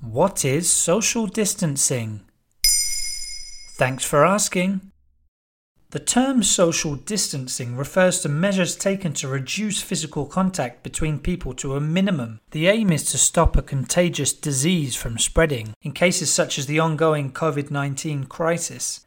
What is social distancing? Thanks for asking. The term social distancing refers to measures taken to reduce physical contact between people to a minimum. The aim is to stop a contagious disease from spreading in cases such as the ongoing COVID 19 crisis.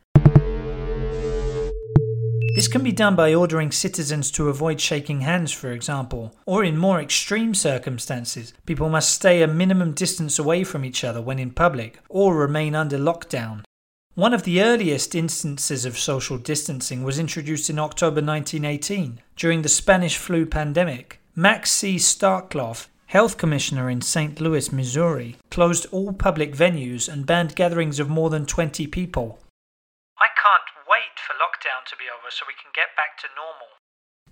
This can be done by ordering citizens to avoid shaking hands, for example, or in more extreme circumstances, people must stay a minimum distance away from each other when in public or remain under lockdown. One of the earliest instances of social distancing was introduced in October 1918 during the Spanish flu pandemic. Max C. Starkloff, health commissioner in St. Louis, Missouri, closed all public venues and banned gatherings of more than 20 people. For lockdown to be over so we can get back to normal.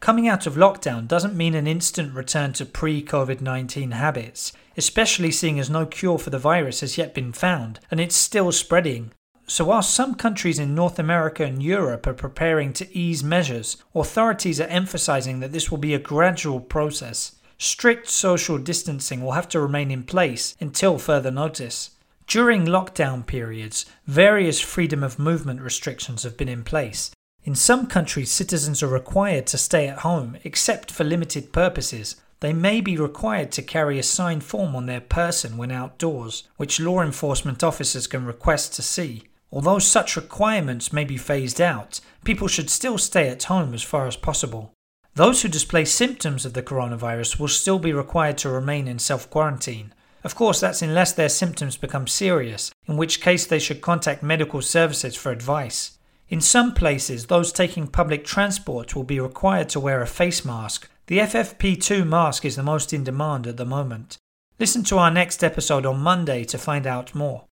Coming out of lockdown doesn't mean an instant return to pre COVID 19 habits, especially seeing as no cure for the virus has yet been found and it's still spreading. So, while some countries in North America and Europe are preparing to ease measures, authorities are emphasizing that this will be a gradual process. Strict social distancing will have to remain in place until further notice. During lockdown periods, various freedom of movement restrictions have been in place. In some countries, citizens are required to stay at home except for limited purposes. They may be required to carry a signed form on their person when outdoors, which law enforcement officers can request to see. Although such requirements may be phased out, people should still stay at home as far as possible. Those who display symptoms of the coronavirus will still be required to remain in self quarantine. Of course, that's unless their symptoms become serious, in which case they should contact medical services for advice. In some places, those taking public transport will be required to wear a face mask. The FFP2 mask is the most in demand at the moment. Listen to our next episode on Monday to find out more.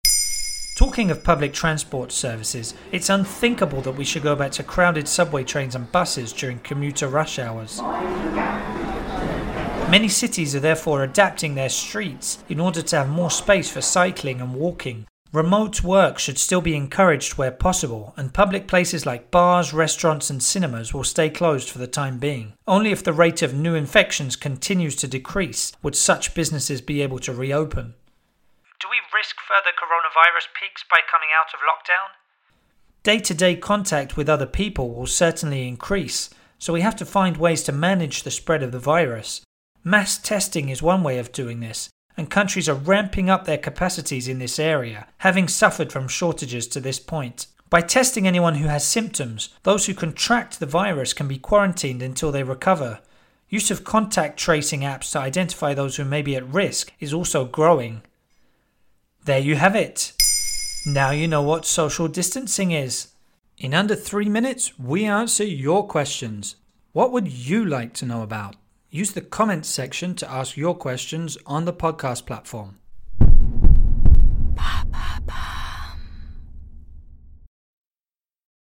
Talking of public transport services, it's unthinkable that we should go back to crowded subway trains and buses during commuter rush hours. Many cities are therefore adapting their streets in order to have more space for cycling and walking. Remote work should still be encouraged where possible, and public places like bars, restaurants, and cinemas will stay closed for the time being. Only if the rate of new infections continues to decrease would such businesses be able to reopen. Do we risk further coronavirus peaks by coming out of lockdown? Day to day contact with other people will certainly increase, so we have to find ways to manage the spread of the virus. Mass testing is one way of doing this, and countries are ramping up their capacities in this area, having suffered from shortages to this point. By testing anyone who has symptoms, those who contract the virus can be quarantined until they recover. Use of contact tracing apps to identify those who may be at risk is also growing. There you have it. Now you know what social distancing is. In under three minutes, we answer your questions. What would you like to know about? Use the comments section to ask your questions on the podcast platform.